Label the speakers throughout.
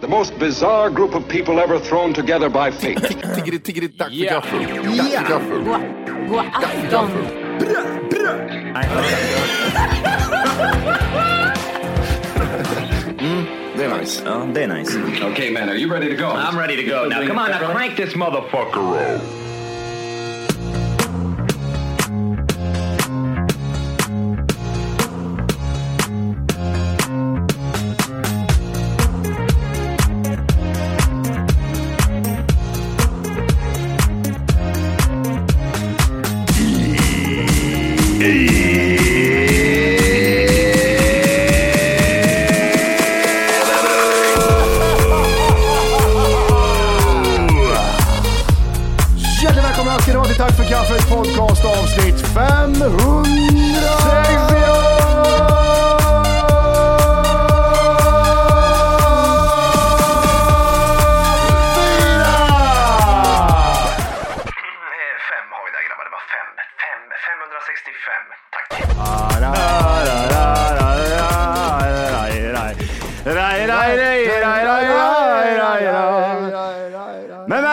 Speaker 1: The most bizarre group of people ever thrown together by fate.
Speaker 2: Tiggeri, tiggeri, dack för gaffel. Dack för gaffel.
Speaker 3: God afton!
Speaker 2: Mm, det är nice.
Speaker 4: Ja, det är nice.
Speaker 1: okay, man, are you ready to go?
Speaker 4: I'm ready to go now. Come on, now crank this motherfucker up.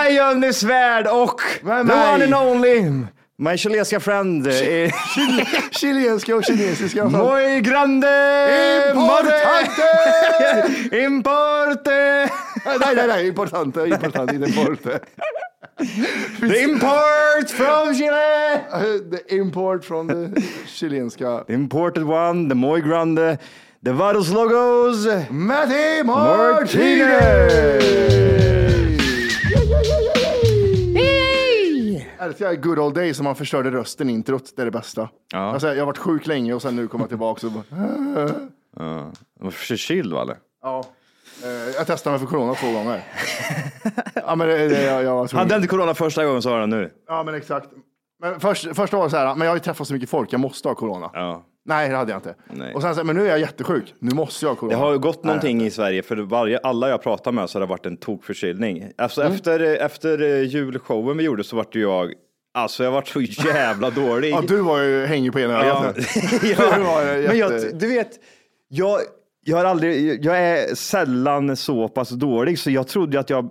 Speaker 5: Mig Jonny Svärd och the one and only my chilenska friend
Speaker 2: Chilenska och kinesiska.
Speaker 5: muy grande
Speaker 2: Importante!
Speaker 5: Importe
Speaker 2: nej, nej, nej, importante, importante, inte importe.
Speaker 5: The import from Chile
Speaker 2: The import från det chilenska.
Speaker 5: The imported one, the muy grande The Vados Logos
Speaker 2: Matti Martinez! Älskar good old days som man förstörde rösten i introt. Det är det bästa.
Speaker 5: Ja.
Speaker 2: Alltså, jag har varit sjuk länge och sen nu kommer jag tillbaka och bara,
Speaker 5: Ja, var förkyld va eller?
Speaker 2: ja. Eh, Jag testade mig för corona två gånger. ja, men det, det, jag, jag.
Speaker 5: Hade inte corona första gången så har den nu.
Speaker 2: Ja, men exakt. Men först, första det så här, men jag har ju träffat så mycket folk, jag måste ha corona.
Speaker 5: Ja.
Speaker 2: Nej, det hade jag inte.
Speaker 5: Nej.
Speaker 2: Och sen så, men nu är jag jättesjuk, nu måste jag corona.
Speaker 5: Det har ju gått någonting i Sverige för varje, alla jag pratar med så har det varit en tokförkylning. Alltså
Speaker 2: Mm.
Speaker 5: efter, efter eh, julshowen vi gjorde så vart jag, alltså jag vart så jävla dålig.
Speaker 2: Ja, du var ju hängig på ena
Speaker 5: Ja.
Speaker 2: ögat.
Speaker 5: ja.
Speaker 2: Var ju
Speaker 5: Men
Speaker 2: jätte-
Speaker 5: jag, du vet, jag, jag har aldrig, jag är sällan så pass dålig så jag trodde att jag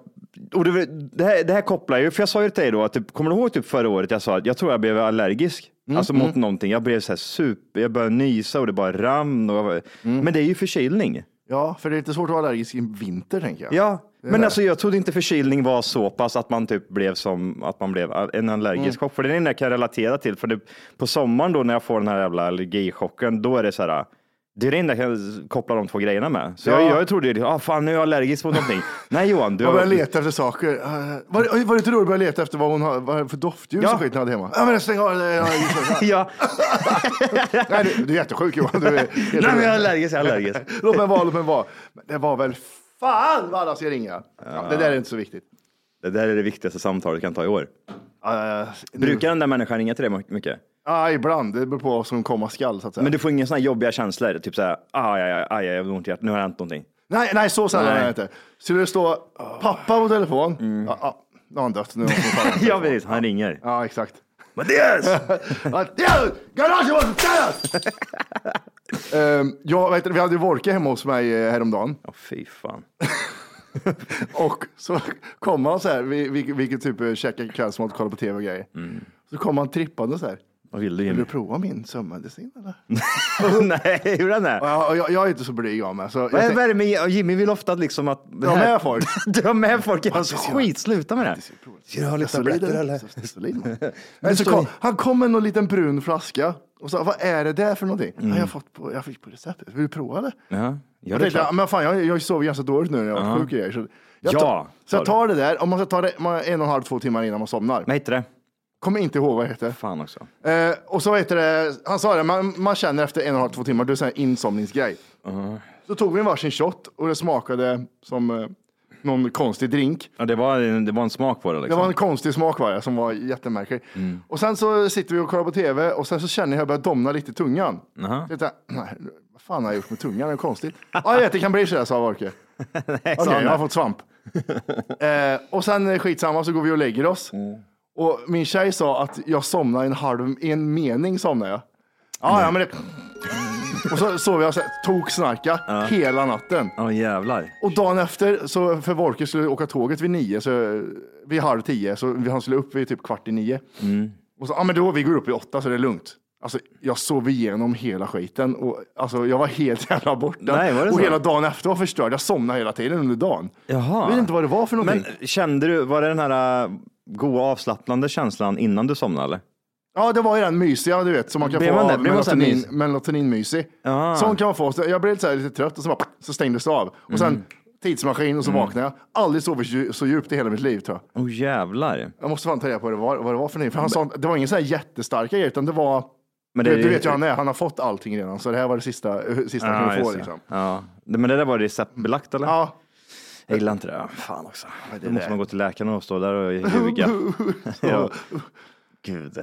Speaker 5: och det, det, här, det här kopplar ju, för jag sa ju till dig då, att typ, kommer du ihåg typ förra året jag sa att jag tror jag blev allergisk,
Speaker 2: Mm,
Speaker 5: alltså mot någonting. Jag blev så här super, jag började nysa och det bara rann. Och, jag
Speaker 2: Mm.
Speaker 5: Men det är ju förkylning.
Speaker 2: Ja, för det är lite svårt att vara allergisk i vinter tänker jag.
Speaker 5: Ja, men alltså jag trodde inte förkylning var så pass att man typ blev som att man blev en allergisk
Speaker 2: Mm.
Speaker 5: chock. För det är den jag kan relatera till. För det, på sommaren då när jag får den här jävla allergichocken, då är det så här. Det är det enda jag kan koppla de två grejerna med. Så
Speaker 2: Ja.
Speaker 5: jag, jag trodde ju, ah, fan nu är jag allergisk mot någonting. Nej Johan, du har...
Speaker 2: började leta efter saker. Uh, var, det- var det inte då du började leta efter vad hon har vad för doftljus
Speaker 5: Ja.
Speaker 2: och skit hon hade hemma? Ja, men stäng av det. Ja. Nej, du, du är jättesjuk Johan. Du är,
Speaker 5: Nej men jag är allergisk, jag är allergisk.
Speaker 2: låt mig vara, låt mig vara. Det var väl fan vad alla ska ringa. Ja, det där är inte så viktigt.
Speaker 5: Det där är det viktigaste samtalet du kan ta i år.
Speaker 2: Uh,
Speaker 5: Brukar den där människan ringa till dig mycket?
Speaker 2: Ja, ibland. Det beror på vad som komma skall så att säga.
Speaker 5: Men du får inga sådana jobbiga känslor? Typ såhär, aj, aj, aj, aj, jag har ont i hjärtat, nu har det hänt någonting.
Speaker 2: Nej, nej, så sällan är det inte. Skulle det stå pappa på telefon? Ja, ja, nu har han dött. Nu måste han.
Speaker 5: Ja precis, han ringer.
Speaker 2: Ja, exakt.
Speaker 5: Mattias!
Speaker 2: Mattias! Garaget måste stängas! um, jag vet, vi hade ju Wolke hemma hos mig eh, häromdagen.
Speaker 5: Ja fy fan.
Speaker 2: Och så kom han så här, vi, vi, vi typ eh, käkade kvällsmat och kollade på tv och grejer. Så kom han trippande så här.
Speaker 5: Vad vill du
Speaker 2: Vill
Speaker 5: Jimmy?
Speaker 2: du prova min sömnmedicin eller?
Speaker 5: Nej, hur den är?
Speaker 2: Ja, jag, jag är inte så blyg av mig. Så jag
Speaker 5: Vad är
Speaker 2: tänk-
Speaker 5: med Jimmy vill ofta liksom att...
Speaker 2: Dra med folk.
Speaker 5: Dra med folk
Speaker 2: det ser
Speaker 5: skit, sluta med det. Ska du ha lite tabletter eller?
Speaker 2: eller? Men så kom, han kom med någon liten brun flaska och sa, vad är det där för någonting? Ja, jag, har fått på, jag fick på receptet, vill du prova det?
Speaker 5: Ja, ja
Speaker 2: Jag
Speaker 5: det är
Speaker 2: tänkte, ja,
Speaker 5: klart.
Speaker 2: men fan, jag, jag sov ganska dåligt nu när jag var sjuk och grejer, så jag,
Speaker 5: Ja,
Speaker 2: tar, så
Speaker 5: sa
Speaker 2: jag tar det där, om man ska ta det man, en och en halv, två timmar innan man somnar.
Speaker 5: Vad heter det?
Speaker 2: Kommer inte ihåg vad det heter.
Speaker 5: Fan också.
Speaker 2: Eh, och så heter det, han sa det, man, man känner efter en och en halv, två timmar, det är en insomningsgrej. Så tog vi en varsin shot och det smakade som eh, någon konstig drink.
Speaker 5: Ja, det, var, en- det var en smak på det
Speaker 2: Det
Speaker 5: liksom.
Speaker 2: var en konstig smak var det, som var jättemärklig. Och sen så sitter vi och kollar på tv och sen så känner jag att jag börjar domna lite i tungan.
Speaker 5: Jaha.
Speaker 2: Så jag nej, vad fan har jag gjort med tungan? Det är konstigt. Ja, jag vet, det kan bli sådär, sa Vorke. Okej,
Speaker 5: han
Speaker 2: jag har
Speaker 5: det?
Speaker 2: fått svamp. eh, och sen eh, skitsamma så går vi och lägger oss. Och min tjej sa att jag somnade en halv, en mening somnade jag. Ja, ja, men det... Och så sov jag här, toksnarka hela natten.
Speaker 5: Ja, jävlar.
Speaker 2: Och dagen efter, så för Volker skulle åka tåget vid nio, så vid halv tio, så han skulle upp vid typ kvart i nio. Och så, ja men då, vi går upp vid åtta så det är lugnt. Alltså, jag sov igenom hela skiten och alltså, jag var helt jävla borta.
Speaker 5: Nej, var det
Speaker 2: och
Speaker 5: så?
Speaker 2: hela dagen efter var förstörd. Jag somnade hela tiden under dagen.
Speaker 5: Jaha.
Speaker 2: Jag vet inte vad det var för någonting.
Speaker 5: Men kände du, var det den här goa avslappnande känslan innan du somnade eller?
Speaker 2: Ja, det var ju den mysiga, du vet, som man kan
Speaker 5: Blir
Speaker 2: få
Speaker 5: man det?
Speaker 2: av
Speaker 5: Blir man så här
Speaker 2: melatonin,
Speaker 5: mys?
Speaker 2: melatoninmysig.
Speaker 5: Ja.
Speaker 2: Sån kan man få. Så jag blev lite, så här, lite trött och så, bara, så stängdes det av. Och sen
Speaker 5: Mm.
Speaker 2: tidsmaskin och så vaknade jag. Aldrig sovit dju- så djupt i hela mitt liv tror jag.
Speaker 5: Åh jävlar.
Speaker 2: Jag måste fan ta reda på vad det var, vad det var för någonting. För han sa, det var ingen så här jättestarka grejer, utan det var
Speaker 5: Men
Speaker 2: du,
Speaker 5: det-
Speaker 2: vet- du vet ju hur han är, han har fått allting redan. Så det här var det sista, sista han
Speaker 5: Ja,
Speaker 2: kunde få.
Speaker 5: det.
Speaker 2: Liksom.
Speaker 5: Ja. Det- Men det där var receptbelagt eller?
Speaker 2: Ja,
Speaker 5: Jag gillar inte det. Ja, Fan också. Då
Speaker 2: det
Speaker 5: måste
Speaker 2: där.
Speaker 5: man gå till läkaren och stå där och ljuga. ja. Gud.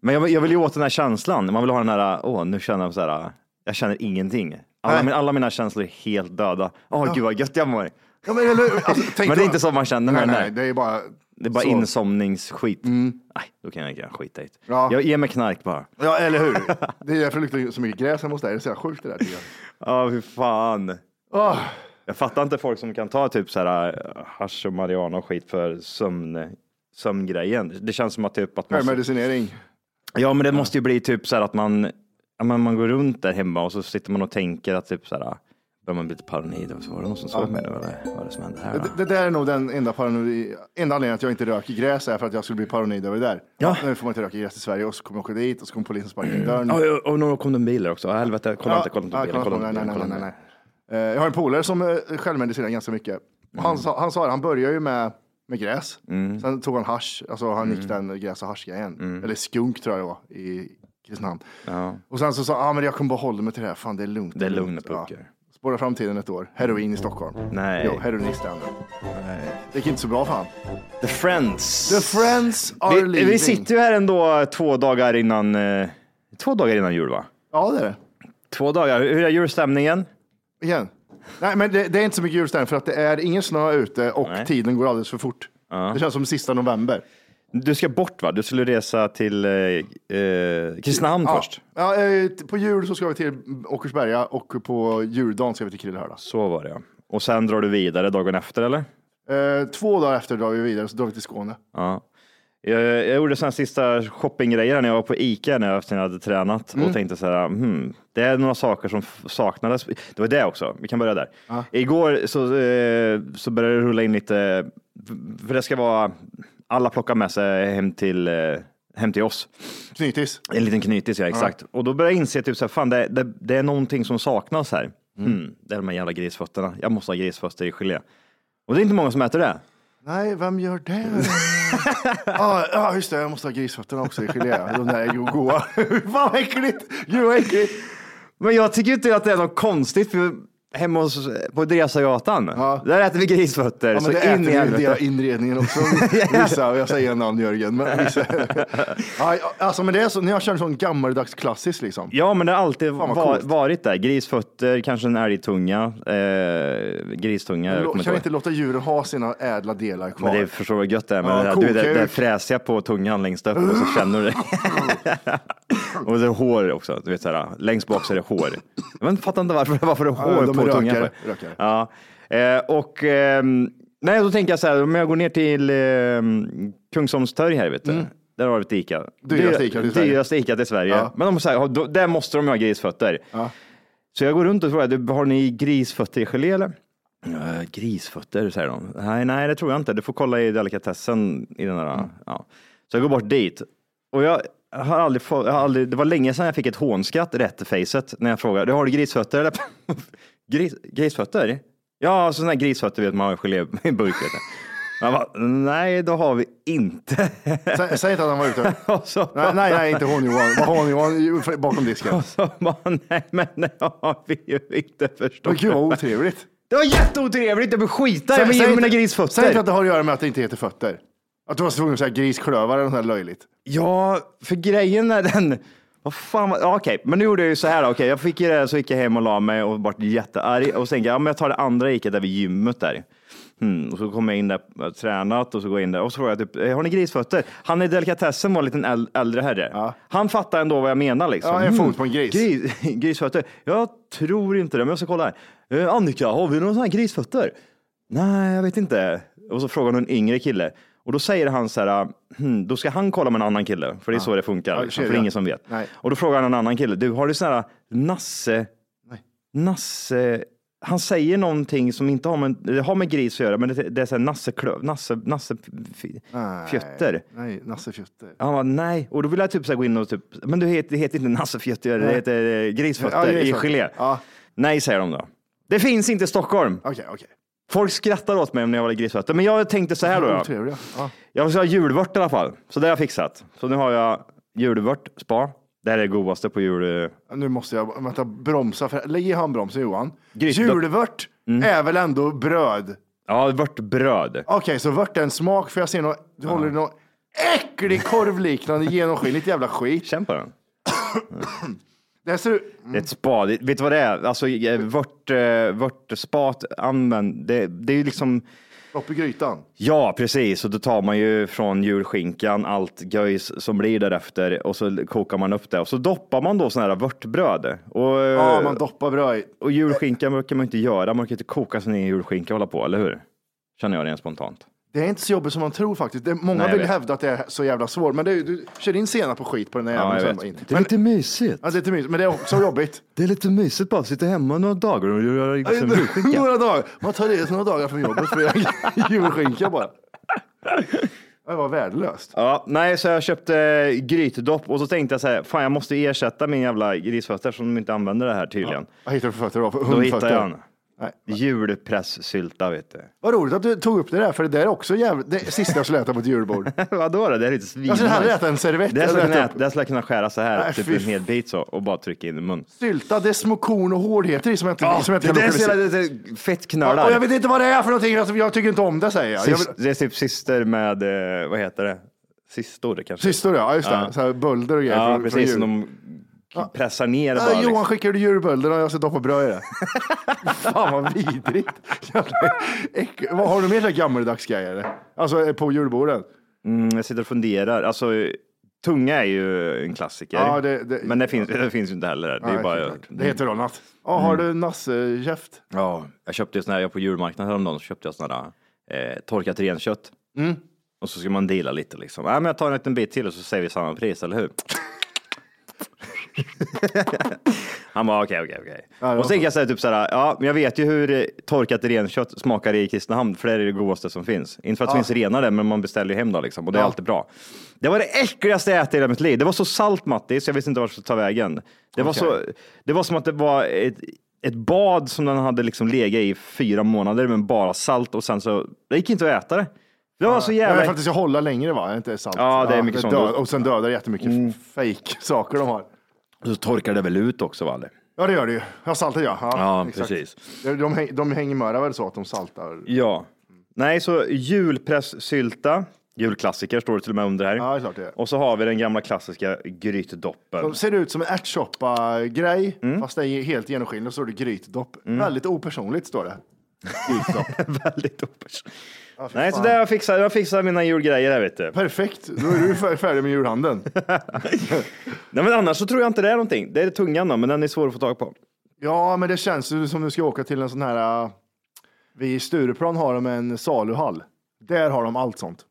Speaker 5: Men jag, vill- jag vill ju åt den här känslan. Man vill ha den här, åh, nu känner jag så här, jag känner ingenting. Alla, min, alla mina känslor är helt döda. Åh, gud vad gött jag mår.
Speaker 2: ja, men, eller, alltså,
Speaker 5: Men det är
Speaker 2: då-
Speaker 5: inte så man känner med
Speaker 2: Nej,
Speaker 5: den
Speaker 2: nej, det är bara...
Speaker 5: Det är bara
Speaker 2: så. Mm.
Speaker 5: insomningsskit. Nej, då kan jag gärna skita i.
Speaker 2: Ja.
Speaker 5: Jag ger mig knark bara.
Speaker 2: Ja, eller hur? Det är därför det luktar så mycket gräs hemma hos dig. Det är så jävla sjukt det där tycker jag.
Speaker 5: Ja, hur fan.
Speaker 2: Åh,
Speaker 5: Jag fattar inte folk som kan ta typ så här äh, hasch och marijuana och skit för sömn, sömngrejen. Det känns som att typ att man...
Speaker 2: medicinering.
Speaker 5: Ja, men det måste ju bli typ så här att man, ja, men man går runt där hemma och så sitter man och tänker att typ så här, börjar man bli lite paranoid. Och så var det någon som såg mig nu eller vad är det som hände här?
Speaker 2: Det, det där är nog den enda, paranoid, enda anledningen att jag inte röker gräs är för att jag skulle bli paranoid över det där.
Speaker 5: Ja.
Speaker 2: Nu får man inte röka gräs i Sverige och så kommer jag åka dit och så kommer polisen sparka in dörren.
Speaker 5: Ja, och, och nu kom det en bil där också. Ja, Helvete, kolla inte, kolla inte
Speaker 2: ja, kolla inte,
Speaker 5: kolla
Speaker 2: nej,
Speaker 5: inte.
Speaker 2: Nej, nej. Eh, Jag har en polare som eh, självmedicinerar ganska mycket. Och Han, sa, han sa det, han började ju med, med gräs.
Speaker 5: Mm.
Speaker 2: Sen tog han hasch, alltså han gick den gräs och haschgrejen. Eller skunk tror jag det var i Kristinehamn.
Speaker 5: Ja.
Speaker 2: Och sen så sa han, ah, men jag kommer bara hålla mig till det här, fan det är lugnt.
Speaker 5: Det är
Speaker 2: lugnt."
Speaker 5: lugna puckar.
Speaker 2: Spåra framtiden ett år, heroin i Stockholm.
Speaker 5: Nej.
Speaker 2: Jo, heroinist är han. Det gick inte så bra för han.
Speaker 5: The Friends.
Speaker 2: The friends are
Speaker 5: vi,
Speaker 2: leaving.
Speaker 5: vi sitter ju här ändå två dagar innan, eh, två dagar innan jul va?
Speaker 2: Ja, det är det.
Speaker 5: Två dagar. Hur är julstämningen?
Speaker 2: Igen. Nej, men det, det är inte så mycket julstämning för att det är ingen snö ute och
Speaker 5: Nej.
Speaker 2: tiden går alldeles för fort. Det känns som sista november.
Speaker 5: Du ska bort va? Du skulle resa till eh, eh, Kristinehamn
Speaker 2: Ja.
Speaker 5: först.
Speaker 2: Ja, eh, på jul så ska vi till Åkersberga och på juldagen ska vi till Krillehörda.
Speaker 5: Så var det ja. Och sen drar du vidare dagen efter eller?
Speaker 2: Eh, två dagar efter drar vi vidare så drar vi till Skåne.
Speaker 5: Ja. Jag, jag gjorde sådana sista shoppinggrejer när jag var på Ica när jag, efter jag hade tränat och tänkte så här, hmm, det är några saker som saknades. Det var det också, vi kan börja där. Igår så, eh, så började det rulla in lite, för det ska vara, alla plockar med sig hem till, eh, hem till oss.
Speaker 2: Knytis.
Speaker 5: En liten knytis, ja exakt. Och då började jag inse typ så här, fan det, det, det är någonting som saknas här. Hmm, det är de här jävla grisfötterna. Jag måste ha grisfötter i gelé. Och det är inte många som äter det.
Speaker 2: Nej, vem gör det? Ah, ja, ah, ah, just det, jag måste ha grisfötterna också i gelé. De där är go- goa. Fan vad äckligt! Gud vad äckligt!
Speaker 5: Men jag tycker inte att det är något konstigt för hemma hos, på Dresagatan,
Speaker 2: Ja.
Speaker 5: där äter vi grisfötter.
Speaker 2: Ja,
Speaker 5: så
Speaker 2: men det
Speaker 5: in i
Speaker 2: äter
Speaker 5: helvete.
Speaker 2: det inredningen också. Vissa, jag säger namn Jörgen, men vissa. Ja, alltså men det är så, ni har kört sån gammaldags klassisk liksom.
Speaker 5: Ja, men det har alltid
Speaker 2: vad
Speaker 5: va-
Speaker 2: coolt.
Speaker 5: varit där. Grisfötter, kanske en älgtunga, eh, gristunga. kommer
Speaker 2: Kan
Speaker 5: ihåg.
Speaker 2: inte låta djuren ha sina ädla delar kvar?
Speaker 5: Men det förstår vad gött det är med
Speaker 2: Ja,
Speaker 5: det, du, vet, det, det fräsiga på tungan längst upp och så känner du det. och det är hår också, du vet så här, längst bak så är det hår. Men jag fattar inte varför, varför det är hår
Speaker 2: de
Speaker 5: på
Speaker 2: är
Speaker 5: tungan.
Speaker 2: rökare, rökare.
Speaker 5: Ja. Eh, och ehm, nej, då tänker jag så här, om jag går ner till eh, Kungsholmstorg här, vet du.
Speaker 2: Mm.
Speaker 5: Där har vi ett Ica.
Speaker 2: Dyraste
Speaker 5: Dyra-
Speaker 2: Icat i Sverige.
Speaker 5: Dyraste Icat i Sverige.
Speaker 2: Ja.
Speaker 5: Men de säger, då- där måste de ha grisfötter.
Speaker 2: Ja.
Speaker 5: Så jag går runt och frågar, "Du, har ni grisfötter i gelé eller? "Ja, grisfötter, säger de. Nej, nej, det tror jag inte. Du får kolla i delikatessen i den där.
Speaker 2: Mm.
Speaker 5: Ja. Så jag går bort dit. Och jag har aldrig jag har aldrig, det var länge sedan jag fick ett hånskratt rätt i facet när jag frågade, har du grisfötter eller? Gris, grisfötter? Ja, sådana här grisfötter vet man har i gelé i burk. Bara, nej, då har vi inte.
Speaker 2: Sä, säg inte att han var ute.
Speaker 5: Så,
Speaker 2: Nej, nej, nej inte hon Johan. Hon Johan bakom disken?
Speaker 5: så bara, nej, men det har vi ju inte förstått.
Speaker 2: Men gud vad otrevligt.
Speaker 5: Det var jätteotrevligt, jag vill skita i
Speaker 2: Säg- säg
Speaker 5: mina
Speaker 2: Säg inte
Speaker 5: grisfötter.
Speaker 2: att det har att göra med att det inte heter fötter. Att du var tvungen att säga grisklövar eller något löjligt.
Speaker 5: Ja, för grejen är den, vad fan, var- ja, okej, men nu gjorde jag ju så här då, okej, jag fick ju det, så gick jag hem och la mig och vart jättearg och så tänkte jag, ja men jag tar det andra Ica där vid gymmet där. Hmm. Och så kom jag in där, jag har tränat och så går jag in där och så frågar jag typ, "Eh, har ni grisfötter? Han i delikatessen var en liten äl- äldre herre. Han fattade ändå vad jag menar liksom.
Speaker 2: Ja, en fot på en gris.
Speaker 5: gris grisfötter? Jag tror inte det, men jag ska kolla här. Eh, Annika, har vi några sådana här grisfötter? Nej, jag vet inte. Och så frågar hon en yngre kille. Och då säger han så här, hmm, då ska han kolla med en annan kille, för det är så det funkar,
Speaker 2: Ja,
Speaker 5: liksom, för det är ingen som vet.
Speaker 2: Nej.
Speaker 5: Och då frågar han en annan kille, du har du sån här Nasse, Nasse, han säger någonting som inte har med, det har med gris att göra, men det, det är så här Nasse, Nasse,
Speaker 2: Nej.
Speaker 5: fjötter.
Speaker 2: Nej, Nasse Fjutter.
Speaker 5: Han bara, nej. Och då vill jag typ så gå in och typ, men du heter, det heter inte Nasse Fjötter, det
Speaker 2: Nej.
Speaker 5: heter eh, grisfötter
Speaker 2: Ja,
Speaker 5: i gelé.
Speaker 2: Ja.
Speaker 5: Nej, säger de då. Det finns inte i Stockholm.
Speaker 2: Okej, okej.
Speaker 5: Folk skrattar åt mig när jag var grisfötter, men jag tänkte så här då. Ja.
Speaker 2: Otrevliga. Ja.
Speaker 5: Jag ska ha julvört i alla fall, så det har jag fixat. Så nu har jag julvört, spa. Det här är det godaste på jul.
Speaker 2: Nu måste jag vänta, bromsa. För, lägg i handbromsen Johan.
Speaker 5: Gryt-
Speaker 2: Julvört
Speaker 5: Mm.
Speaker 2: är väl ändå bröd?
Speaker 5: Ja, vörtbröd.
Speaker 2: Okej, så vört är en smak. För jag ser något, du håller i något äcklig korvliknande genomskinligt jävla skit.
Speaker 5: Känn på den.
Speaker 2: Det ser ut...
Speaker 5: Är ett spa. Vet du vad det är? Alltså, eh, vört, eh, vörtspat, använd. Det, det är ju liksom,
Speaker 2: Upp i grytan.
Speaker 5: ja precis, och då tar man ju från julskinkan allt göjs som blir därefter och så kokar man upp det och så doppar man då sån här vörtbröd. Och,
Speaker 2: Ja, man doppar bröd i.
Speaker 5: och julskinka brukar man inte göra, man kan inte koka sin egen julskinka och hålla på, eller hur? Känner jag rent spontant.
Speaker 2: Det är inte så jobbigt som man tror faktiskt. Det, många
Speaker 5: Nej,
Speaker 2: vill
Speaker 5: vet.
Speaker 2: hävda att det är så jävla svårt, men det, du kör in senap på skit på den där
Speaker 5: Ja,
Speaker 2: jäveln.
Speaker 5: Det är
Speaker 2: Men,
Speaker 5: lite mysigt.
Speaker 2: ja, det är lite mysigt, men det är också jobbigt.
Speaker 5: Det är lite mysigt bara att sitta hemma några dagar och göra liksom julskinka.
Speaker 2: några dagar. Man tar det några dagar från jobbet för att göra julskinka bara. Det var värdelöst.
Speaker 5: Ja, nej, så jag köpte grytdopp och så tänkte jag så här, fan jag måste ersätta min jävla grisfötter som de inte använder det här tydligen.
Speaker 2: Vad hittar du för fötter då? För
Speaker 5: Då
Speaker 2: hundfötter?
Speaker 5: hittade jag en
Speaker 2: Nej.
Speaker 5: julpressylta, vet du.
Speaker 2: Vad roligt att du tog upp det där, för det där är också jävligt, det sista jag skulle äta på ett julbord.
Speaker 5: Vadå då? Det är lite svin.
Speaker 2: Jag skulle hellre äta en servett.
Speaker 5: Det här skulle jag kunna
Speaker 2: upp-
Speaker 5: äta- det här skulle jag kunna skära så här,
Speaker 2: Nej,
Speaker 5: typ
Speaker 2: fy
Speaker 5: en hel bit så och bara trycka in i mun.
Speaker 2: Sylta, det är små korn och hårdheter i som jag inte, som jag inte
Speaker 5: det
Speaker 2: kan
Speaker 5: är så
Speaker 2: lokalisera.
Speaker 5: jävla lite
Speaker 2: Ja, och
Speaker 5: fettknölar.
Speaker 2: jag vet inte vad det är för någonting, alltså, jag tycker inte om det säger jag. jag vill,
Speaker 5: det är typ syster med, eh, vad heter det? Sistor kanske?
Speaker 2: Systor ja, just det. Så här bölder och grejer.
Speaker 5: Ja,
Speaker 2: från- från
Speaker 5: precis. Som de pressar ner det
Speaker 2: Ja,
Speaker 5: bara.
Speaker 2: Johan
Speaker 5: liksom.
Speaker 2: skickar du julbölderna och jag ska doppa bröd i det. Fan vad vidrigt. Vad Har du mer gammeldags grejer? Alltså eh, på julborden?
Speaker 5: Mm, jag sitter och funderar. Alltså, tunga är ju en klassiker.
Speaker 2: Ja, det- det-
Speaker 5: Men det finns, det finns ju inte heller. Det, är
Speaker 2: Nej,
Speaker 5: ju bara,
Speaker 2: det heter annat. Ja, har du nassekäft?
Speaker 5: ja, jag köpte ju sån här, jag på julmarknaden häromdagen så köpte jag sån här eh, torkat renkött.
Speaker 2: Mm.
Speaker 5: Och så ska man dela lite liksom. Ja, men jag tar en liten bit till och så säger vi samma pris, eller hur? Han bara okej, okej, okej.
Speaker 2: Ja, det var
Speaker 5: Och så tänker jag så här, typ så här, ja, men jag vet ju hur torkat renkött smakar i Kristinehamn, för det är det godaste som finns. Inte för att det finns renar där, men man beställer ju hem då liksom, och det är
Speaker 2: Ja.
Speaker 5: alltid bra. Det var det äckligaste jag ätit i hela mitt liv. Det var så salt Mattis, jag visste inte vart jag skulle ta vägen. Det var,
Speaker 2: Okej.
Speaker 5: så, det var som att det var ett, ett bad som den hade liksom legat i fyra månader med bara salt och sen så, det gick inte att äta det. Det var så jävla...
Speaker 2: men för att det ska hålla längre va? Är det Inte salt?
Speaker 5: Ja, det är mycket sånt.
Speaker 2: död, Och sen dödar det jättemycket
Speaker 5: Mm.
Speaker 2: fake saker de har.
Speaker 5: Så torkar det väl ut också va? eller?
Speaker 2: Ja, det gör det ju. Ja, saltet ja.
Speaker 5: Ja,
Speaker 2: exakt.
Speaker 5: precis.
Speaker 2: De, de, de med väl så att de saltar.
Speaker 5: Ja. Nej, så julpressylta, julklassiker står det till och med under här.
Speaker 2: Ja, det är klart det är.
Speaker 5: Och så har vi den gamla klassiska grytdoppen.
Speaker 2: De ser ut som en ärtsoppa-grej,
Speaker 5: Mm.
Speaker 2: fast det är helt genomskinligt. Så står det grytdopp. Väldigt opersonligt står det. Grytdopp.
Speaker 5: Väldigt opers.
Speaker 2: Fy
Speaker 5: Nej, så där har jag fixat, jag fixat mina julgrejer här vet du.
Speaker 2: Perfekt, då är du fär- färdig med julhandeln.
Speaker 5: Nej, men annars så tror jag inte det är någonting. Det är tungan då, men den är svår att få tag på.
Speaker 2: Ja, men det känns ju som du ska åka till en sån här... äh, Vi i Stureplan har de en saluhall. Där har de allt sånt.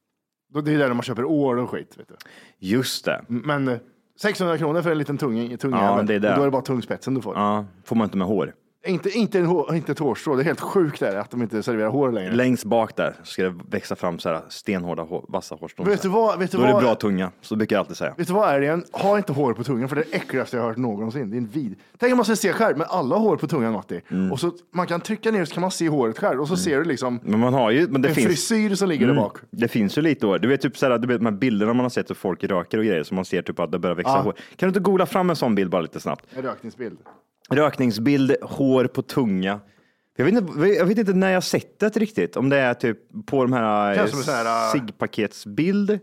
Speaker 2: Det är där man köper år och skit. Vet du.
Speaker 5: Just det.
Speaker 2: Men eh, 600 kronor för en liten tung, tung
Speaker 5: Ja, det är det.
Speaker 2: Då är det bara tungspetsen du får.
Speaker 5: Ja, får man inte med hår.
Speaker 2: Inte, inte, en, inte ett hårstrå. Det är helt sjukt där att de inte serverar hår längre.
Speaker 5: Längst bak där ska det växa fram så här stenhårda, hår, vassa hårstrån.
Speaker 2: Vet du vad? Vet du
Speaker 5: Då är det bra tunga, så brukar jag alltid säga.
Speaker 2: Vet du vad igen? Ha inte hår på tungan för det är det äckligaste jag har hört någonsin. Det är en vid. Tänk om man ska se själv, men alla har hår på tungan Matti.
Speaker 5: Mm.
Speaker 2: Och så man kan trycka ner så kan man se håret själv och så ser du liksom
Speaker 5: Men man har ju, men det
Speaker 2: en
Speaker 5: finns,
Speaker 2: frisyr som ligger
Speaker 5: Mm.
Speaker 2: där bak.
Speaker 5: det finns ju lite hår. Du vet typ såhär, du vet de här bilderna man har sett hur folk röker och grejer, så man ser typ att det börjar växa
Speaker 2: Ja.
Speaker 5: hår. Kan du inte googla fram en sån bild bara lite snabbt?
Speaker 2: En rökningsbild.
Speaker 5: Rökningsbild, hår på tunga. Jag vet, inte, jag vet inte när jag sett det riktigt, om det är typ på de här,
Speaker 2: här,
Speaker 5: ciggpaketsbild.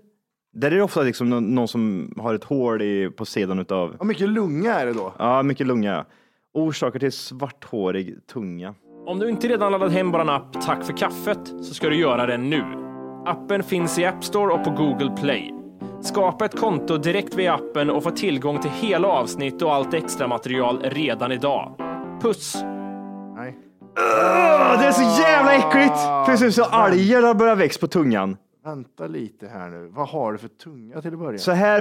Speaker 5: Där är det ofta liksom någon, någon som har ett hål i, på sidan utav,
Speaker 2: Hur mycket lunga är det då?
Speaker 5: ja mycket lunga. Orsaker till svarthårig tunga.
Speaker 6: Om du inte redan laddat hem vår app Tack för kaffet så ska du göra det nu. Appen finns i App Store och på Google Play. Skapa ett konto direkt via appen och få tillgång till hela avsnitt och allt extra material redan idag. Puss!
Speaker 2: Nej.
Speaker 5: Ah, det är så jävla äckligt! Precis så alger har börjat växa på tungan.
Speaker 2: Vänta lite här nu. Vad har du för tunga till att börja?
Speaker 5: Så här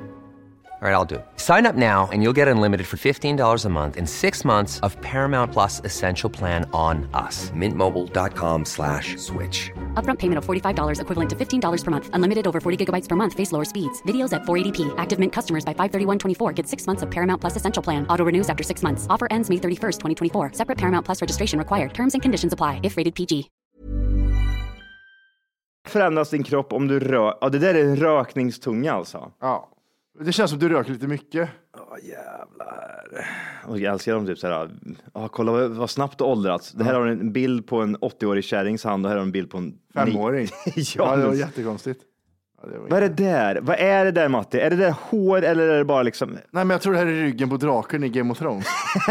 Speaker 7: All right, I'll do it. Sign up now and you'll get unlimited for $15 a month in six months of Paramount Plus Essential Plan on us. Mintmobile.com slash switch.
Speaker 8: Upfront payment of $45 equivalent to $15 per month. Unlimited over 40 gigabytes per month. Face lower speeds. Videos at 480p. Active Mint customers by 531.24 get six months of Paramount Plus Essential Plan. Auto renews after six months. Offer ends May 31st, 2024. Separate Paramount Plus registration required. Terms and conditions apply if rated PG.
Speaker 5: förändras din kropp om du rör... Ja, det där är en rökningstunga alltså.
Speaker 2: Ja. Det känns som du röker lite mycket.
Speaker 5: Åh jävlar. Och jag älskar dem typ såhär, ah, kolla vad, vad snabbt du åldrats. Det här har en bild på en 80-årig kärrings hand och här har en bild på en...
Speaker 2: Femåring.
Speaker 5: ja,
Speaker 2: Ja, det var jättekonstigt. Ja, det var
Speaker 5: Vad är det där? Vad är det där Matti? Är det där hår eller är det bara liksom...
Speaker 2: Nej, men jag tror det här är ryggen på draken i Game of Thrones.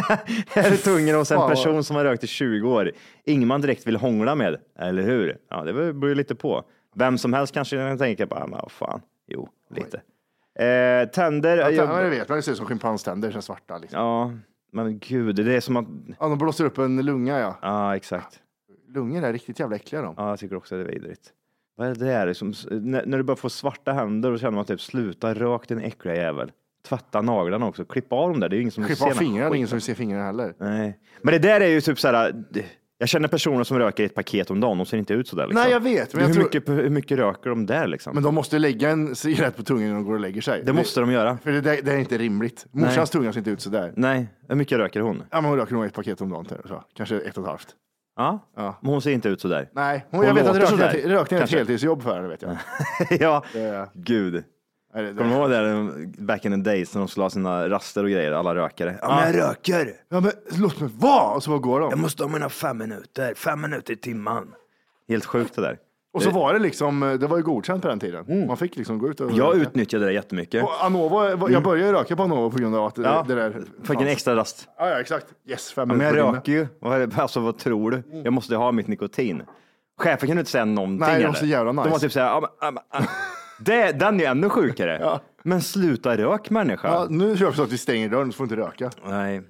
Speaker 5: Är det tungen hos en person som har rökt i 20 år? Ingen man direkt vill hångla med, eller hur? Ja, det beror ju lite på. Vem som helst kanske kan tänka på, ah, men vad fan, jo, lite. Eh, tänder,
Speaker 2: Ja,
Speaker 5: jag-
Speaker 2: men det vet man, det ser ut som schimpanständer, så svarta. Liksom.
Speaker 5: ja, men gud, det är som att,
Speaker 2: Ja, de blåser upp en lunga, ja.
Speaker 5: ja exakt.
Speaker 2: Lungor är riktigt jävla äckliga de.
Speaker 5: Ja, jag tycker också det är vidrigt. Vad är det där? Liksom, när, när du börjar få svarta händer, då känner man typ, sluta rök din äckliga jävel. Tvätta naglarna också, klipp av dem där, det är ingen som
Speaker 2: Klippa av
Speaker 5: någon
Speaker 2: fingrarna, ingen som vill se fingrarna heller.
Speaker 5: Nej, men det där är ju typ så här. Jag känner personer som röker ett paket om dagen, de ser inte ut så där. Liksom.
Speaker 2: Nej, jag vet, men jag
Speaker 5: hur,
Speaker 2: tror-
Speaker 5: mycket, hur mycket röker de där liksom?
Speaker 2: Men de måste lägga en cigarett på tungan när de går och lägger sig.
Speaker 5: det måste de göra.
Speaker 2: För det, det, det är inte rimligt. Morsans tunga ser inte ut så där.
Speaker 5: Nej, hur mycket röker hon?
Speaker 2: Ja, men hon röker nog ett paket om dagen, så. kanske ett och ett halvt.
Speaker 5: Ja,
Speaker 2: Ja.
Speaker 5: men hon ser inte ut så där.
Speaker 2: Nej, hon,
Speaker 5: Hon
Speaker 2: jag vet att rökning, är- rökning är ett heltidsjobb för henne, vet jag.
Speaker 5: ja,
Speaker 2: Det-
Speaker 5: gud. Kommer du ihåg det back in the days när de skulle ha sina raster och grejer, alla rökare? Ja, men jag röker!
Speaker 2: Ja, men låt mig vara! Och så bara går de.
Speaker 5: Jag måste ha mina fem minuter, fem minuter i timmen. Helt sjukt det där.
Speaker 2: Och så var det liksom, det var ju godkänt på den tiden. Man fick liksom gå ut och
Speaker 5: Jag
Speaker 2: röka.
Speaker 5: utnyttjade det jättemycket.
Speaker 2: Och Anova, jag började ju röka på Anova på grund av att
Speaker 5: Ja,
Speaker 2: det där
Speaker 5: Fick en
Speaker 2: fanns.
Speaker 5: extra rast.
Speaker 2: Ja, ja, exakt. Yes, fem
Speaker 5: Ja, men jag
Speaker 2: minuter
Speaker 5: röker ju. Vad Alltså vad tror du? Jag måste ha mitt nikotin. Chefen kunde inte säga någonting.
Speaker 2: Nej, det var så jävla nice.
Speaker 5: De var typ såhär, ja, ja, ja. det, den är ännu sjukare.
Speaker 2: Ja.
Speaker 5: Men sluta rök människa.
Speaker 2: Ja, nu kör vi så att vi stänger dörren så får du inte röka.
Speaker 5: Nej.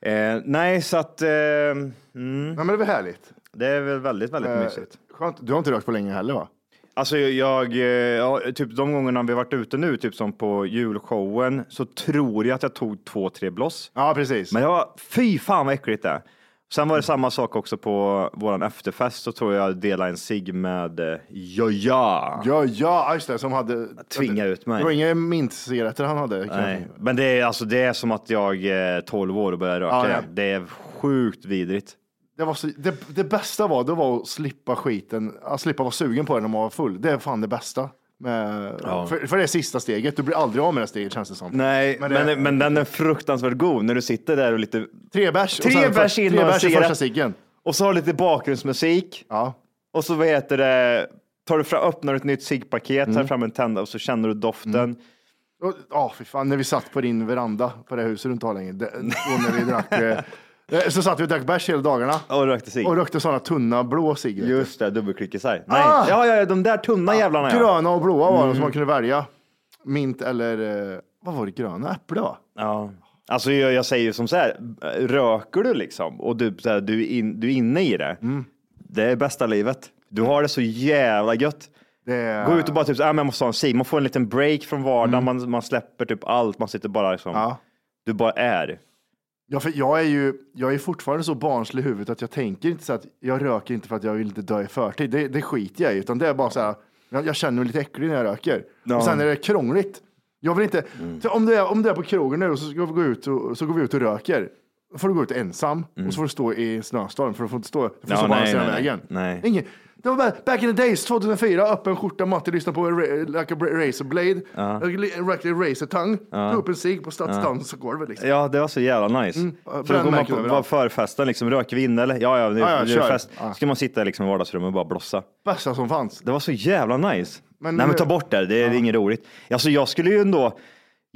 Speaker 5: Eh, nej, så att eh, mm,
Speaker 2: Nej, men det var härligt.
Speaker 5: det är väl väldigt, väldigt
Speaker 2: Eh,
Speaker 5: mysigt.
Speaker 2: Skönt. Du har inte rökt på länge heller va?
Speaker 5: Alltså jag, eh, ja, typ de gångerna vi varit ute nu, typ som på julshowen, så tror jag att jag tog två, tre bloss.
Speaker 2: Ja, precis.
Speaker 5: Men det var, fy fan vad äckligt det är. Sen var det samma sak också på våran efterfest, så tror jag delade en cigg med eh, Joja.
Speaker 2: Ja, ja, just det, som hade...
Speaker 5: Tvinga ut mig.
Speaker 2: Det var inga mintcigaretter han hade.
Speaker 5: Nej, men det är, alltså, det är som att jag är 12 år och börjar röka.
Speaker 2: Ja, ja.
Speaker 5: Det är sjukt vidrigt.
Speaker 2: Det, var så, det, det bästa var, det var att slippa skiten, att slippa vara sugen på den när man var full. Det är fan det bästa
Speaker 5: Ja.
Speaker 2: för, för det är sista steget. Du blir aldrig av med det steget känns det som.
Speaker 5: Nej,
Speaker 2: Men
Speaker 5: men,
Speaker 2: det-
Speaker 5: men, den är fruktansvärt god när du sitter där och lite
Speaker 2: Tre bärs.
Speaker 5: Tre bärs in och
Speaker 2: första ciggen.
Speaker 5: och så har du lite bakgrundsmusik
Speaker 2: Ja.
Speaker 5: och så vad heter det, tar du fram, öppnar ett nytt ciggpaket,
Speaker 2: Mm.
Speaker 5: tar fram en tända och så känner du doften.
Speaker 2: Och- Ja, fy fan, när vi satt på din veranda på det huset du inte har längre. Det, och när vi drack, eh, eh, så satt vi och drack bärs hela dagarna.
Speaker 5: Och rökte cigg.
Speaker 2: Och rökte sådana tunna blå du.
Speaker 5: Just det, dubbelklickisar. Nej,
Speaker 2: Ah!
Speaker 5: ja, ja, de där tunna jävlarna ja.
Speaker 2: Gröna och blåa var de
Speaker 5: Mm.
Speaker 2: som man kunde välja. Mint eller, eh, vad var det, gröna? Äpple va?
Speaker 5: ja. Alltså jag, jag säger som så här, röker du liksom och du, så här, du, in, du är inne i det,
Speaker 2: Mm.
Speaker 5: det är bästa livet. Du har det så jävla gött.
Speaker 2: Är...
Speaker 5: Gå ut och bara typ, ah, men jag måste ha en cigg. Man får en liten break från vardagen, man, man släpper typ allt, man sitter bara liksom,
Speaker 2: Mm. Ja.
Speaker 5: du bara är.
Speaker 2: Ja, för jag är ju jag är fortfarande så barnslig i huvudet att jag tänker inte så att jag röker inte för att jag vill inte dö i förtid. Det, det skiter jag i, utan det är bara så här. Jag, jag känner mig lite äcklig när jag röker.
Speaker 5: Ja.
Speaker 2: Och sen är det krångligt. Jag vill inte,
Speaker 5: Mm.
Speaker 2: om, du är, om du är på krogen nu och så ska vi gå ut och, så går vi ut och röker. Får du gå ut ensam och så får du stå i snöstorm för du får inte stå, du får
Speaker 5: Mm. Ja,
Speaker 2: stå på andra sidan vägen.
Speaker 5: Nej.
Speaker 2: Ingen, det var bara back in the days, 2004, öppen skjorta, matte, lyssna på like a razor blade, rökte razor tongue, tog upp en cigg på stadsdansgolvet. Liksom.
Speaker 5: Ja, det var så jävla nice.
Speaker 2: Mm.
Speaker 5: Så då går man på var förfesten, liksom, röker vi inne eller? Ja, ja, det,
Speaker 2: Ja, ja,
Speaker 5: det är fest.
Speaker 2: Ja.
Speaker 5: Ska man sitta liksom, i vardagsrummet och bara blossa.
Speaker 2: Bästa som fanns.
Speaker 5: Det var så jävla nice.
Speaker 2: Men
Speaker 5: Nej, men ta bort det, det är inget roligt. Alltså, jag skulle ju ändå,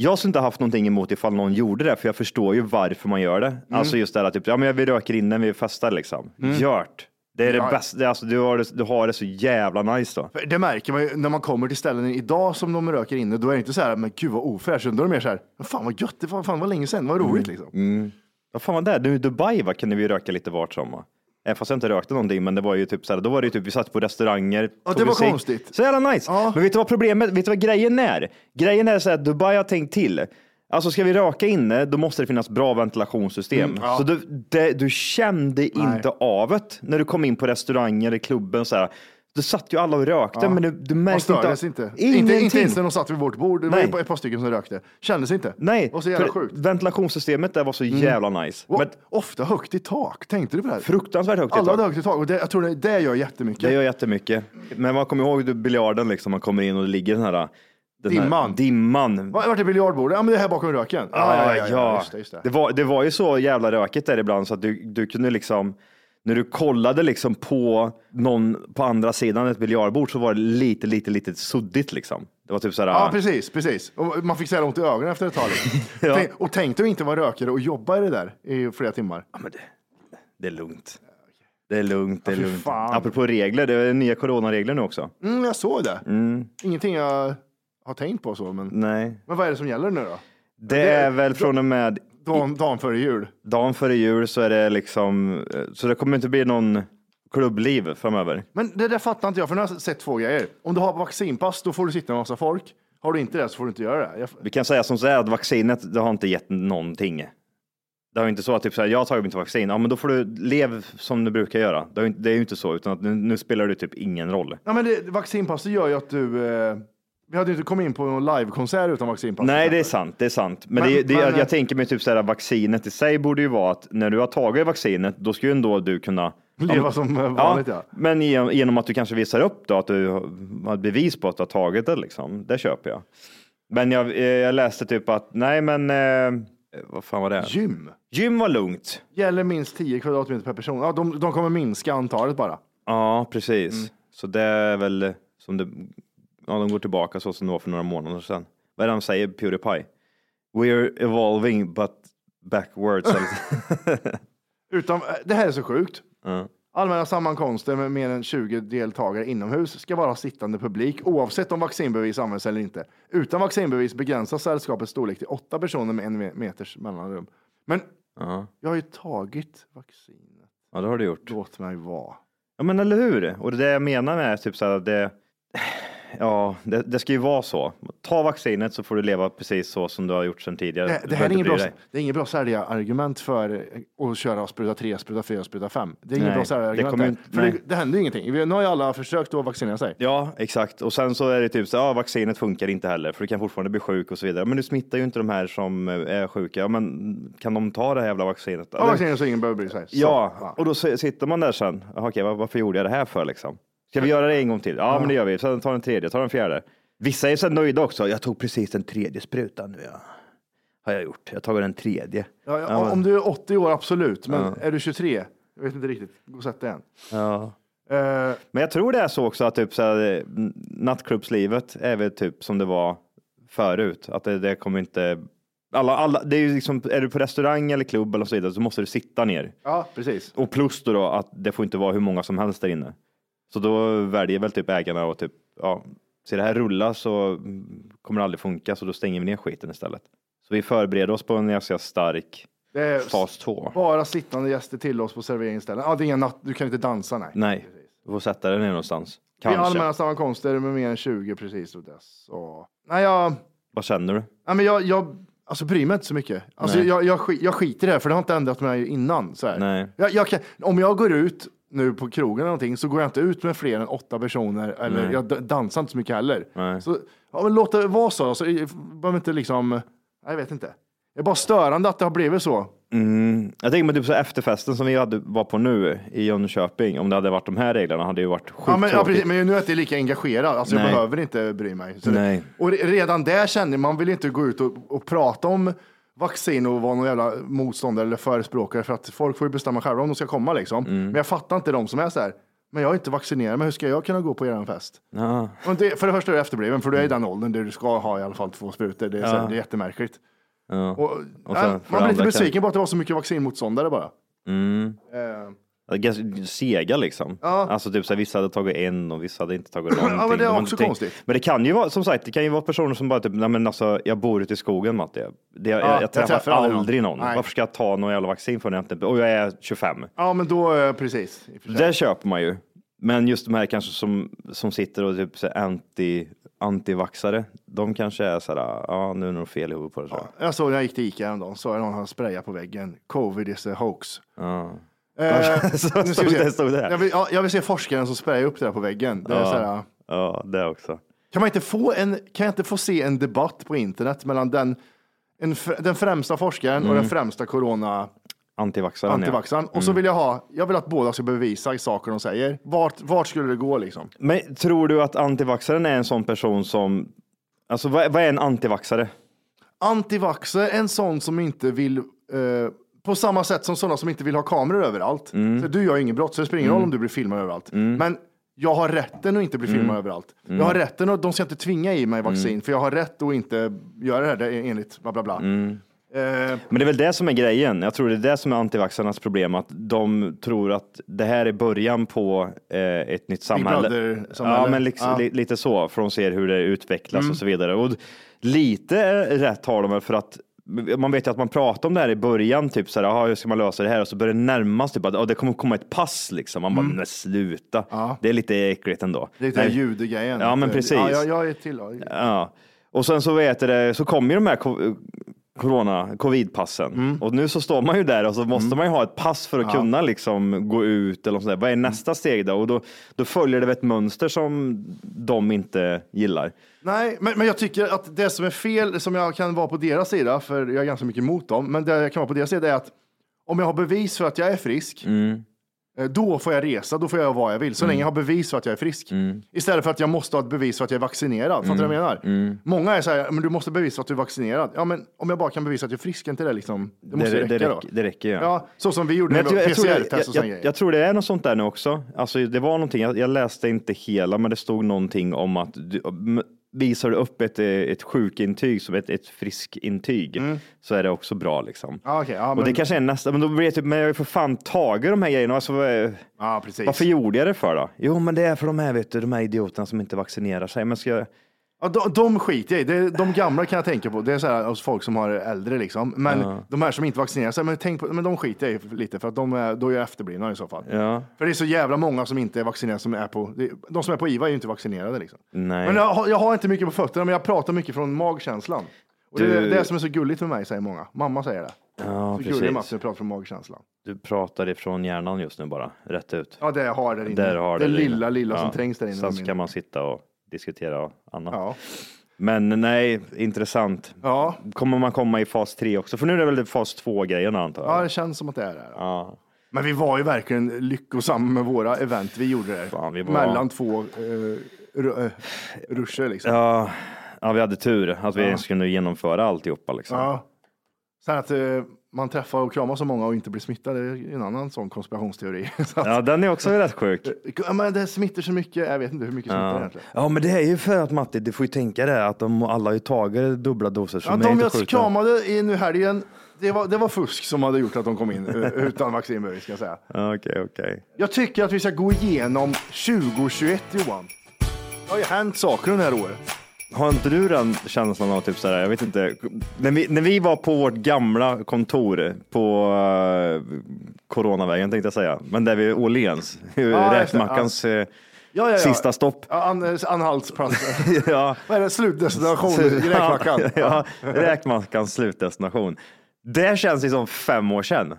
Speaker 5: jag skulle inte haft någonting emot ifall någon gjorde det, för jag förstår ju varför man gör det.
Speaker 2: Mm.
Speaker 5: Alltså just det här, typ, ja men vi röker innan vi festar liksom. Gjort. Det är det
Speaker 2: Ja.
Speaker 5: bästa, alltså, du, har det, du har det så jävla nice då.
Speaker 2: Det märker man ju när man kommer till ställen idag som de röker inne. Då är det inte så här, men gud vad ofräscht. Då är det mer så här, fan vad gött, det var, fan vad länge sedan, vad roligt liksom.
Speaker 5: Vad fan var det? Nu i Dubai va, kunde vi röka lite vart som. va? Även fast jag inte rökte någonting, men det var ju typ så här, då var det ju typ, vi satt på restauranger.
Speaker 2: Ja, det var
Speaker 5: cigg.
Speaker 2: konstigt.
Speaker 5: Så jävla nice.
Speaker 2: Ja.
Speaker 5: Men vet du vad problemet, vet du vad grejen är? Grejen är så att Dubai har tänkt till. Alltså ska vi röka inne, då måste det finnas bra ventilationssystem.
Speaker 2: Mm, ja.
Speaker 5: Så du, det, du kände inte av det när du kom in på restauranger i klubben. Så här. Du satt ju alla och rökte,
Speaker 2: Ja.
Speaker 5: men du, du
Speaker 2: Man
Speaker 5: märkte inte.
Speaker 2: stördes inte. Inte,
Speaker 5: Ingenting.
Speaker 2: inte ens när de satt vid vårt bord. Det var
Speaker 5: Nej.
Speaker 2: ju ett par stycken som rökte. Kändes inte.
Speaker 5: Nej,
Speaker 2: Det var så jävla sjukt.
Speaker 5: ventilationssystemet där var så jävla nice.
Speaker 2: Och
Speaker 5: Men
Speaker 2: ofta högt i tak. Tänkte du på det? här?
Speaker 5: fruktansvärt högt i
Speaker 2: Alla
Speaker 5: tak.
Speaker 2: hade högt i tak och det, jag tror det, det gör jättemycket.
Speaker 5: Det gör jättemycket. Men man kommer ihåg biljarden, liksom, man kommer in och det ligger den här den
Speaker 2: Dimman.
Speaker 5: Här dimman.
Speaker 2: Vart är biljardbordet? Ja men det är här bakom röken.
Speaker 5: Ja, ja,
Speaker 2: Just det, just det.
Speaker 5: Det, var, det var ju så jävla rökigt där ibland så att du, du kunde liksom, när du kollade liksom på någon på andra sidan ett biljardbord så var det lite, lite, lite suddigt liksom. Det var typ så här,
Speaker 2: Ja, precis, precis. Och man fick så här ont i ögonen efter ett tag.
Speaker 5: Ja.
Speaker 2: Tänk, och tänk dig inte vara rökare och jobba i det där i flera timmar.
Speaker 5: ja, men det, det är lugnt. Det är lugnt, det är
Speaker 2: Ja,
Speaker 5: lugnt.
Speaker 2: fan.
Speaker 5: Apropå regler, det är nya coronaregler nu också.
Speaker 2: Mm, jag såg det.
Speaker 5: Mm.
Speaker 2: Ingenting jag har tänkt på så, men,
Speaker 5: Nej,
Speaker 2: men vad är det som gäller nu då?
Speaker 5: det är väl från och med
Speaker 2: Dagen, dagen före jul.
Speaker 5: dagen före jul så är det liksom, så det kommer inte bli någon klubbliv framöver.
Speaker 2: Men det där fattar inte jag, för nu har jag sett två grejer. Om du har vaccinpass, då får du sitta med massa folk. Har du inte det så får du inte göra det. Jag,
Speaker 5: Vi kan säga som så här att vaccinet, det har inte gett någonting. Det har inte så att typ så här, jag har tagit mitt vaccin, ja men då får du lev som du brukar göra. Det är ju inte, är så, utan att nu, nu spelar det typ ingen roll.
Speaker 2: ja, men det, vaccinpass det gör ju att du... Eh, vi hade ju inte kommit in på någon livekonsert utan vaccinpass.
Speaker 5: Nej, det är sant, det är sant. Men,
Speaker 2: Men-
Speaker 5: det, det,
Speaker 2: men-
Speaker 5: jag, jag tänker mig typ så här, vaccinet i sig borde ju vara att när du har tagit vaccinet, då ska ju ändå du kunna
Speaker 2: Leva som eh, vanligt ja.
Speaker 5: Men genom, att du kanske visar upp då att du har bevis på att du har tagit det, liksom. det köper jag. Men jag, eh, jag läste typ att, nej men, eh, vad fan var det?
Speaker 2: Gym.
Speaker 5: Gym var lugnt.
Speaker 2: Gäller minst 10 kvadratmeter per person. Ja, de, de kommer minska antalet bara.
Speaker 5: Ja, precis.
Speaker 2: Mm.
Speaker 5: Så det är väl som det, ja, de går tillbaka så som det var för några månader sedan. Vad är det de säger, Pewdiepie? We're evolving but backwards.
Speaker 2: Utan, eh, det här är så sjukt.
Speaker 5: ja.
Speaker 2: Allmänna sammankomster med mer än 20 deltagare inomhus ska vara sittande publik oavsett om vaccinbevis används eller inte. Utan vaccinbevis begränsas sällskapets storlek till åtta personer med en me- meters mellanrum. Men
Speaker 5: Ja.
Speaker 2: jag har ju tagit vaccinet.
Speaker 5: ja, det har du gjort.
Speaker 2: Låt mig vara.
Speaker 5: Ja, men eller hur? Och det jag menar med typ så här, det, ja, det, det ska ju vara så. Ta vaccinet så får du leva precis så som du har gjort sedan tidigare.
Speaker 2: Det, det här är
Speaker 5: inte
Speaker 2: bra, det är ingen bra säljarargument för att köra spruta 3, spruta 4, spruta 5. Det är ingen
Speaker 5: Nej,
Speaker 2: bra
Speaker 5: det
Speaker 2: säljarargument.
Speaker 5: kommer
Speaker 2: där.
Speaker 5: inte-
Speaker 2: För
Speaker 5: nej.
Speaker 2: det, det händer ju ingenting. Nu har ju alla försökt att vaccinera sig.
Speaker 5: Ja, exakt. Och sen så är det typ så ja, vaccinet funkar inte heller, för du kan fortfarande bli sjuk och så vidare. Men du smittar ju inte de här som eh, är sjuka. Ja, men kan de ta det här jävla vaccinet?
Speaker 2: Ja, vaccinera så ingen behöver bry sig. Så,
Speaker 5: Ja, och då sitter man där sen. Okej, var- varför gjorde jag det här för liksom? Ska vi göra det en gång till? Ja, men det gör vi. Sen tar den tredje, tar den fjärde. Vissa är så nöjda också. Jag tog precis den tredje sprutan nu. Ja. Har jag gjort. Jag tagit den tredje.
Speaker 2: Ja, ja, Om du är 80 år, absolut. Men är du 23? Jag vet inte riktigt. Gå och sätt dig igen.
Speaker 5: Ja.
Speaker 2: Eh,
Speaker 5: Men jag tror det är så också att typ så här, eh, nattklubbslivet är väl typ som det var förut. Att det, det kommer inte... Alla, alla, det är liksom, är du på restaurang eller klubb eller så vidare så måste du sitta ner.
Speaker 2: ja, precis.
Speaker 5: Och plus då, då att det får inte vara hur många som helst där inne. Så då väljer väl typ ägarna och typ, ja, ser det här rulla så mm, kommer det aldrig funka så då stänger vi ner skiten istället. Så vi förbereder oss på en ganska stark
Speaker 2: Det är
Speaker 5: fas 2.
Speaker 2: bara sittande gäster till oss på serveringsställen. Ja, det är ingen natt. Du kan inte dansa, nej.
Speaker 5: Nej, du får sätta dig ner någonstans.
Speaker 2: Det är
Speaker 5: Kanske.
Speaker 2: allmänna sammankomster med mer än 20 precis och dess. Så. Nej, jag,
Speaker 5: Vad känner du?
Speaker 2: nej, men jag, jag alltså, bryr mig inte så mycket. Alltså, jag, jag, jag skiter i det här, för det har inte ändrat mig innan. Så här.
Speaker 5: Nej.
Speaker 2: Jag, jag kan, om jag går ut nu på krogen eller någonting så går jag inte ut med fler än åtta personer eller
Speaker 5: Nej.
Speaker 2: jag d- dansar inte så mycket heller.
Speaker 5: Nej.
Speaker 2: Så, ja, men låt det vara så. Jag behöver inte liksom, nej, jag vet inte. Det är bara störande att det har blivit så.
Speaker 5: Mm. Jag tänker mig typ så efterfesten som vi hade, var på nu i Jönköping. Om det hade varit de här reglerna hade det ju varit
Speaker 2: Ja, men, ja, precis, men nu är jag inte lika engagerad. Alltså, jag
Speaker 5: Nej.
Speaker 2: behöver inte bry mig. Så det-
Speaker 5: Nej.
Speaker 2: och re- redan där känner man vill inte gå ut och, och prata om vaccin och vara någon jävla motståndare eller förespråkare för att folk får ju bestämma själva om de ska komma liksom.
Speaker 5: Mm.
Speaker 2: Men jag fattar inte de som är så här. Men jag är inte vaccinerad, men hur ska jag kunna gå på er fest?
Speaker 5: Ja.
Speaker 2: Det, för det första är du efterbliven, för du är i den åldern där du ska ha i alla fall två sprutor. Det är, så här,
Speaker 5: Ja.
Speaker 2: det är jättemärkligt.
Speaker 5: Ja.
Speaker 2: Och,
Speaker 5: Och
Speaker 2: nej,
Speaker 5: sen för
Speaker 2: man blir lite
Speaker 5: kan-
Speaker 2: besviken på att det var så mycket vaccinmotståndare bara.
Speaker 5: Mm.
Speaker 2: Eh,
Speaker 5: Ganska Sega liksom.
Speaker 2: Ja.
Speaker 5: Alltså typ så här, vissa hade tagit en och vissa hade inte tagit någonting.
Speaker 2: men det är också
Speaker 5: tänkt-
Speaker 2: konstigt.
Speaker 5: Men det kan ju vara, som sagt, det kan ju vara personer som bara typ, nej men alltså jag bor ute i skogen Matte. Det, jag,
Speaker 2: jag
Speaker 5: jag träffar
Speaker 2: träffar aldrig någon.
Speaker 5: någon. Varför ska jag ta någon jävla vaccin för när jag inte, och jag är 25.
Speaker 2: ja, men då, eh, precis.
Speaker 5: Det köper man ju. Men just de här kanske som, som sitter och typ så anti, antivaxare, de kanske är så här, ja nu är det nog fel i huvudet på det tror jag.
Speaker 2: Jag såg när jag gick till Ica en dag, så någon hade sprayat på väggen. Covid is a hoax.
Speaker 5: Ja.
Speaker 2: Eh,
Speaker 5: Så
Speaker 2: nu ska
Speaker 5: stod
Speaker 2: vi se.
Speaker 5: det- stod det?
Speaker 2: Jag, vill, ja, jag vill se forskaren som sprayar upp det där på väggen. Det är
Speaker 5: Ja.
Speaker 2: så här,
Speaker 5: Ja, det också.
Speaker 2: kan, man inte få en, kan jag inte få se en debatt på internet mellan den, en, fr- den främsta forskaren och
Speaker 5: Mm.
Speaker 2: den främsta corona
Speaker 5: Antivaxaren
Speaker 2: antivaxaren? Och
Speaker 5: Mm.
Speaker 2: så vill jag ha, jag vill att båda ska bevisa saker de säger. Vart, vart skulle det gå liksom?
Speaker 5: Men tror du att antivaxaren är en sån person som, alltså vad, vad är en antivaxare?
Speaker 2: Antivaxer är en sån som inte vill, eh, på samma sätt som sådana som inte vill ha kameror överallt.
Speaker 5: Mm.
Speaker 2: Så du gör ju inget brott, så det spelar ingen roll om du blir filmad överallt. Men jag har rätten att inte bli filmad
Speaker 5: Mm.
Speaker 2: överallt. Jag har rätten att de ska inte tvinga i mig vaccin, för jag har rätt att inte göra det här enligt bla bla bla.
Speaker 5: Mm.
Speaker 2: Eh,
Speaker 5: Men det är väl det som är grejen. Jag tror det är det som är antivaxarnas problem, att de tror att det här är början på eh, ett nytt samhälle.
Speaker 2: Brother-samhälle.
Speaker 5: Ja, men liksom,
Speaker 2: Ja.
Speaker 5: li, lite så, för de ser hur det utvecklas
Speaker 2: Mm.
Speaker 5: och så vidare. Och lite rätt har de väl för att man vet ju att man pratar om det här i början, typ så här, "Jaha, hur ska man lösa det här? Och så börjar det närmas typ att "Ja, det kommer komma ett pass liksom. Man bara, men sluta. Det är lite äckligt ändå.
Speaker 2: Mm. det är lite den judegrejen.
Speaker 5: Ja, men precis.
Speaker 2: Ja, jag, jag är till.
Speaker 5: Ja, och sen så vet det, så kommer ju de här corona, covidpassen och nu så står man ju där och så måste man ju ha ett pass för att
Speaker 2: Mm. Ja.
Speaker 5: kunna liksom gå ut eller sådär. Vad är nästa steg då? Och då, då följer det ett mönster som de inte gillar.
Speaker 2: Nej, men, men jag tycker att det som är fel, som jag kan vara på deras sida, för jag är ganska mycket emot dem, men det jag kan vara på deras sida är att om jag har bevis för att jag är frisk,
Speaker 5: Mm.
Speaker 2: Eh, då får jag resa, då får jag göra vad jag vill, så länge jag har bevis för att jag är frisk.
Speaker 5: Mm.
Speaker 2: Istället för att jag måste ha ett bevis för att jag är vaccinerad. Fattar du vad jag menar?
Speaker 5: Mm.
Speaker 2: Många är så här, men du måste bevisa att du är vaccinerad. Ja, men om jag bara kan bevisa att jag är frisk, är inte det liksom, det måste
Speaker 5: det,
Speaker 2: räcka
Speaker 5: det,
Speaker 2: då.
Speaker 5: räcker, det räcker ja.
Speaker 2: Ja, så som vi gjorde med
Speaker 5: jag, tror- jag, tror det,
Speaker 2: PCR-test och sådana grejer.
Speaker 5: jag tror det är något sånt där nu också. Alltså, det var någonting, jag, jag läste inte hela, men det stod någonting om att du, visar du upp ett, eh, ett sjukintyg som ett, ett friskintyg så är det också bra liksom.
Speaker 2: Mm. Ja, okej, ja,
Speaker 5: Och det
Speaker 2: men-
Speaker 5: kanske är nästa, men då blir det typ, men jag har ju för fan tagit de här grejerna. Alltså,
Speaker 2: precis.
Speaker 5: varför gjorde jag det för då? Jo, men det är för de här, vet du, de här idioterna som inte vaccinerar sig. Men ska jag...
Speaker 2: Ja, de, de skiter jag i. Det, de gamla kan jag tänka på. Det är så här hos folk som har äldre liksom. Men
Speaker 5: Ja.
Speaker 2: de här som inte vaccinerar sig, men, tänk på, men de skiter jag i lite för att de är, då är jag efterblivna i så fall.
Speaker 5: Ja.
Speaker 2: För det är så jävla många som inte är vaccinerade som är på, det- de som är på IVA är ju inte vaccinerade liksom.
Speaker 5: Nej.
Speaker 2: Men jag, jag har inte mycket på fötterna, men jag pratar mycket från magkänslan. Och det är
Speaker 5: Du-
Speaker 2: det som är så gulligt med mig, säger många. Mamma säger det.
Speaker 5: Ja,
Speaker 2: så
Speaker 5: precis.
Speaker 2: gullig pratar från magkänslan.
Speaker 5: Du pratar ifrån hjärnan just nu bara, rätt ut.
Speaker 2: Ja, det har där inne.
Speaker 5: Där har
Speaker 2: det
Speaker 5: du
Speaker 2: lilla, lilla som
Speaker 5: Ja.
Speaker 2: trängs där inne.
Speaker 5: Sen ska man sitta och diskutera annat.
Speaker 2: Ja.
Speaker 5: Men nej, intressant.
Speaker 2: Ja.
Speaker 5: Kommer man komma i fas 3 också? För nu är det väl fas 2-grejen antar jag?
Speaker 2: ja, det känns som att det är det.
Speaker 5: Ja.
Speaker 2: Men vi var ju verkligen lyckosamma med våra event vi gjorde där.
Speaker 5: Fan, vi var-
Speaker 2: Mellan två eh, ruscher liksom.
Speaker 5: Ja, ja, vi hade tur att vi
Speaker 2: Ja.
Speaker 5: ens kunde genomföra alltihopa. Liksom.
Speaker 2: Ja. Sen att eh, man träffar och kramar så många och inte blir smittad, det är en annan sån konspirationsteori. Så att,
Speaker 5: Ja, den är också rätt sjuk.
Speaker 2: ja, men det smittar så mycket, jag vet inte hur mycket smittar
Speaker 5: Ja.
Speaker 2: egentligen.
Speaker 5: ja, men det är ju för att Matti, du får ju tänka det att de alla har ju tagit dubbla doser. Så
Speaker 2: Ja,
Speaker 5: de
Speaker 2: jag
Speaker 5: sjuka.
Speaker 2: kramade i nu helgen, det var, det var fusk som hade gjort att de kom in eh, utan vaccinbevis ska jag säga.
Speaker 5: Okej, okej.
Speaker 2: Jag tycker att vi ska gå igenom 2021 Johan. Det har ju hänt saker under det här året.
Speaker 5: Har inte du den känslan av typ sådär, jag vet inte, när vi, när vi var på vårt gamla kontor på uh, Coronavägen tänkte jag säga, men där vid Åhléns,
Speaker 2: Ja,
Speaker 5: räkmackans eh,
Speaker 2: Ja, ja, ja.
Speaker 5: sista stopp.
Speaker 2: Ja, an, anhaltsplats.
Speaker 5: ja.
Speaker 2: Vad är det? Slutdestination? Räkmackan?
Speaker 5: ja, räkmackans slutdestination. Det känns ju som fem år sedan.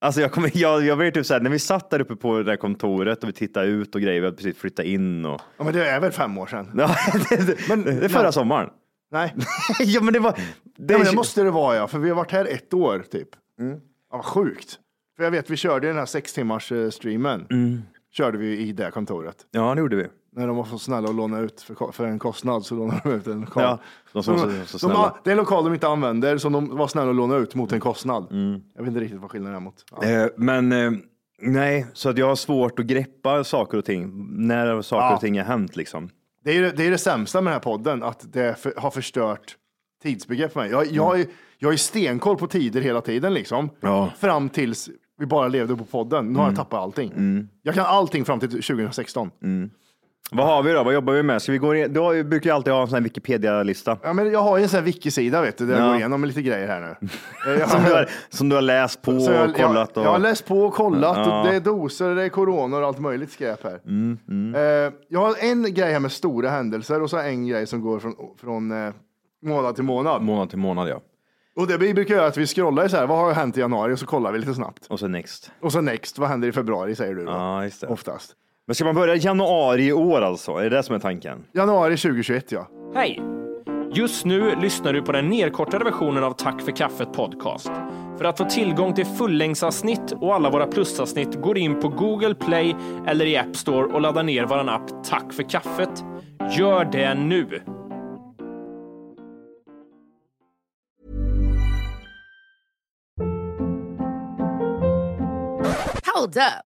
Speaker 5: Alltså jag, kommer, jag, jag vet typ såhär, när vi satt där uppe på det där kontoret och vi tittade ut och grejer, vi hade precis flyttat in och...
Speaker 2: Ja, men det är väl fem år sedan?
Speaker 5: Ja, det,
Speaker 2: Men-
Speaker 5: det är förra
Speaker 2: ja.
Speaker 5: sommaren.
Speaker 2: Nej.
Speaker 5: ja men det var... Det,
Speaker 2: Ja, men det måste det vara ja, för vi har varit här ett år typ.
Speaker 5: Mm.
Speaker 2: Ja, vad sjukt. För jag vet, vi körde den här sex timmars eh, streamen.
Speaker 5: Mm.
Speaker 2: Körde vi i det kontoret.
Speaker 5: Ja det gjorde vi.
Speaker 2: När de var så snälla att låna ut för, för en kostnad så lånade de ut en lokal.
Speaker 5: Ja, de som var så-
Speaker 2: de,
Speaker 5: så
Speaker 2: de, har- det är en lokal de inte använder som de var snälla att låna ut mot en kostnad. Jag vet inte riktigt vad skillnaden är mot. Ja.
Speaker 5: Eh, men eh, nej, så att jag har svårt att greppa saker och ting när saker
Speaker 2: Ja.
Speaker 5: och ting har hänt liksom.
Speaker 2: Det är, det är det sämsta med den här podden, att det för, har förstört tidsbegrepp för mig. Jag, jag, är, jag är stenkoll på tider hela tiden liksom.
Speaker 5: Ja.
Speaker 2: Fram tills vi bara levde på podden. Nu har jag tappat allting. Jag kan allting fram till 2016.
Speaker 5: Vad har vi då? Vad jobbar vi med? Ska vi gå in? Du brukar ju alltid ha en sån här Wikipedia-lista.
Speaker 2: Ja, men jag har ju en sån här wiki-sida vet du, där jag
Speaker 5: Ja.
Speaker 2: går igenom lite grejer här nu. Jag,
Speaker 5: Som du, har, som du har läst på
Speaker 2: så jag,
Speaker 5: och kollat.
Speaker 2: jag, jag har läst på och kollat.
Speaker 5: Ja.
Speaker 2: Och det är doser, det är corona och allt möjligt skräp här.
Speaker 5: Mm,
Speaker 2: Eh, jag har en grej här med stora händelser och så en grej som går från, från eh, månad till månad.
Speaker 5: Månad till månad ja.
Speaker 2: Och det vi brukar göra att vi scrollar så här, vad har hänt i januari? Och så kollar vi lite snabbt.
Speaker 5: Och så next.
Speaker 2: Och så next, vad händer i februari säger du då?
Speaker 5: Ja, just det.
Speaker 2: Oftast.
Speaker 5: Men ska man börja i januari i år alltså? Är det det som är tanken?
Speaker 2: Januari 2021 ja.
Speaker 6: Hej! Just nu lyssnar du på den nedkortade versionen av Tack för kaffet podcast. För att få tillgång till fullängdsavsnitt och alla våra plusavsnitt går in på Google Play eller i App Store och laddar ner vår app Tack för kaffet. Gör det nu!
Speaker 9: Hold up.